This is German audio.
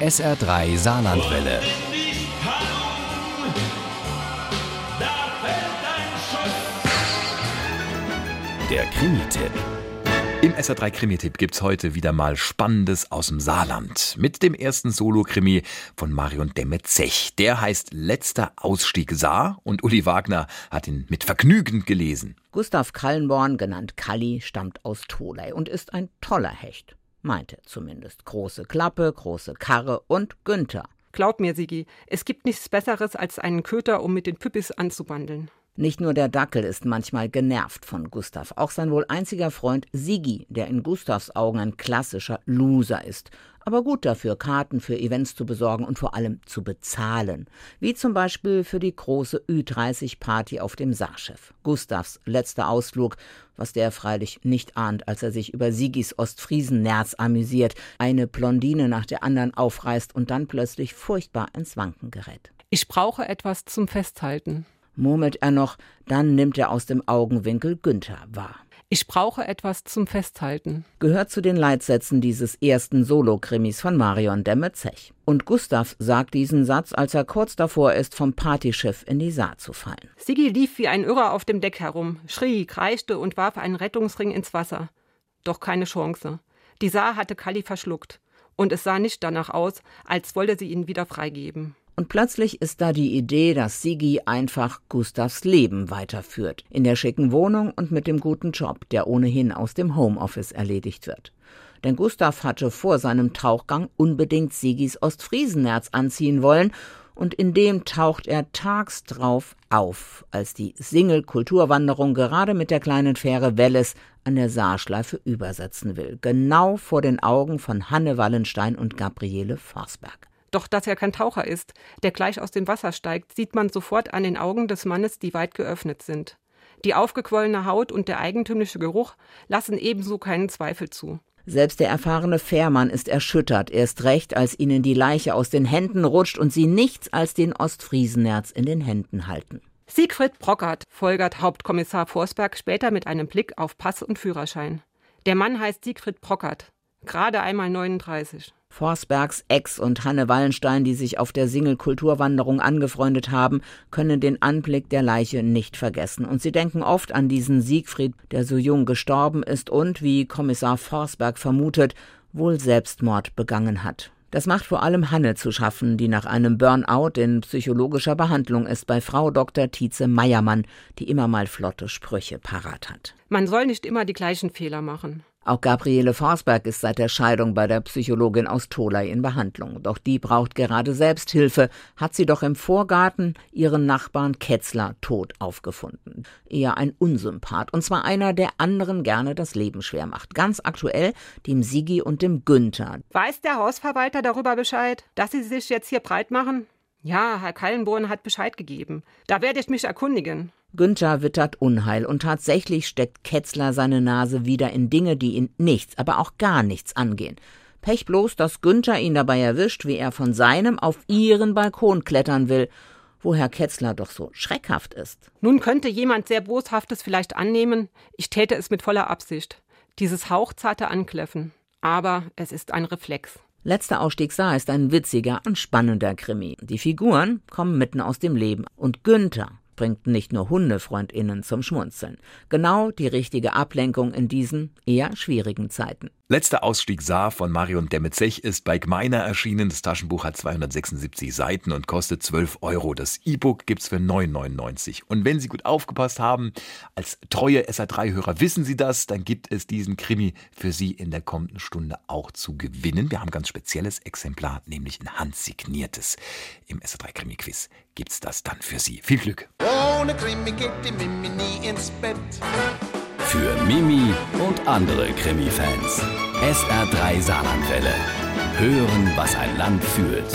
SR3 Saarlandwelle. Der Krimi-Tipp. Im SR3 Krimi-Tipp gibt's heute wieder mal Spannendes aus dem Saarland. Mit dem ersten Solo-Krimi von Marion Demme-Zech. Der heißt Letzter Ausstieg Saar und Uli Wagner hat ihn mit Vergnügen gelesen. Gustav Kallenborn, genannt Kalli, stammt aus Tholey und ist ein toller Hecht. Meinte zumindest. Große Klappe, große Karre und Günther. Glaub mir, Sigi, es gibt nichts Besseres als einen Köter, um mit den Püppis anzubandeln. Nicht nur der Dackel ist manchmal genervt von Gustav, auch sein wohl einziger Freund Sigi, der in Gustavs Augen ein klassischer Loser ist, aber gut dafür, Karten für Events zu besorgen und vor allem zu bezahlen. Wie zum Beispiel für die große Ü30-Party auf dem Saarchef. Gustavs letzter Ausflug, was der freilich nicht ahnt, als er sich über Sigis Ostfriesennerz amüsiert, eine Blondine nach der anderen aufreißt und dann plötzlich furchtbar ins Wanken gerät. Ich brauche etwas zum Festhalten murmelt er noch, dann nimmt er aus dem Augenwinkel Günther wahr. Ich brauche etwas zum Festhalten. Gehört zu den Leitsätzen dieses ersten Solo-Krimis von Marion Demme-Zech. Und Gustav sagt diesen Satz, als er kurz davor ist, vom Partyschiff in die Saar zu fallen. Sigi lief wie ein Irrer auf dem Deck herum, schrie, kreischte und warf einen Rettungsring ins Wasser. Doch keine Chance. Die Saar hatte Kalli verschluckt. Und es sah nicht danach aus, als wolle sie ihn wieder freigeben. Und plötzlich ist da die Idee, dass Sigi einfach Gustavs Leben weiterführt. In der schicken Wohnung und mit dem guten Job, der ohnehin aus dem Homeoffice erledigt wird. Denn Gustav hatte vor seinem Tauchgang unbedingt Sigis Ostfriesenerz anziehen wollen und in dem taucht er tags drauf auf, als die Single-Kulturwanderung gerade mit der kleinen Fähre Welles an der Saarschleife übersetzen will, genau vor den Augen von Hanne Wallenstein und Gabriele Forsberg. Doch dass er kein Taucher ist, der gleich aus dem Wasser steigt, sieht man sofort an den Augen des Mannes, die weit geöffnet sind. Die aufgequollene Haut und der eigentümliche Geruch lassen ebenso keinen Zweifel zu. Selbst der erfahrene Fährmann ist erschüttert, erst recht, als ihnen die Leiche aus den Händen rutscht und sie nichts als den Ostfriesenerz in den Händen halten. Siegfried Brockert folgert Hauptkommissar Forsberg später mit einem Blick auf Pass und Führerschein. Der Mann heißt Siegfried Brockert, gerade einmal 39. Forsbergs Ex und Hanne Wallenstein, die sich auf der Single-Kulturwanderung angefreundet haben, können den Anblick der Leiche nicht vergessen. Und sie denken oft an diesen Siegfried, der so jung gestorben ist und, wie Kommissar Forsberg vermutet, wohl Selbstmord begangen hat. Das macht vor allem Hanne zu schaffen, die nach einem Burnout in psychologischer Behandlung ist bei Frau Dr. Tietze Meiermann, die immer mal flotte Sprüche parat hat. Man soll nicht immer die gleichen Fehler machen. Auch Gabriele Forsberg ist seit der Scheidung bei der Psychologin aus Tolai in Behandlung. Doch die braucht gerade Selbsthilfe, hat sie doch im Vorgarten ihren Nachbarn Ketzler tot aufgefunden. Eher ein Unsympath, und zwar einer, der anderen gerne das Leben schwer macht. Ganz aktuell dem Sigi und dem Günther. Weiß der Hausverwalter darüber Bescheid, dass Sie sich jetzt hier breit machen? Ja, Herr Kallenborn hat Bescheid gegeben. Da werde ich mich erkundigen. Günther wittert Unheil und tatsächlich steckt Ketzler seine Nase wieder in Dinge, die ihn nichts, aber auch gar nichts angehen. Pech bloß, dass Günther ihn dabei erwischt, wie er von seinem auf ihren Balkon klettern will, wo Herr Ketzler doch so schreckhaft ist. Nun könnte jemand sehr Boshaftes vielleicht annehmen, ich täte es mit voller Absicht. Dieses hauchzarte Ankläffen. Aber es ist ein Reflex. Letzter Ausstieg sah ist ein witziger und spannender Krimi. Die Figuren kommen mitten aus dem Leben. Und Günther, bringt nicht nur HundefreundInnen zum Schmunzeln. Genau die richtige Ablenkung in diesen eher schwierigen Zeiten. Letzter Ausstieg Saar von Marion Demetzech ist bei Gmeiner erschienen. Das Taschenbuch hat 276 Seiten und kostet 12 Euro. Das E-Book gibt's für 9,99. Und wenn Sie gut aufgepasst haben, als treue SA3-Hörer wissen Sie das, dann gibt es diesen Krimi für Sie in der kommenden Stunde auch zu gewinnen. Wir haben ein ganz spezielles Exemplar, nämlich ein handsigniertes. Im SA3-Krimi-Quiz gibt's das dann für Sie. Viel Glück! Ohne Krimi geht die Mimi nie ins Bett. Für Mimi und andere Krimi-Fans. SR3 Saarlandwelle. Hören, was ein Land fühlt.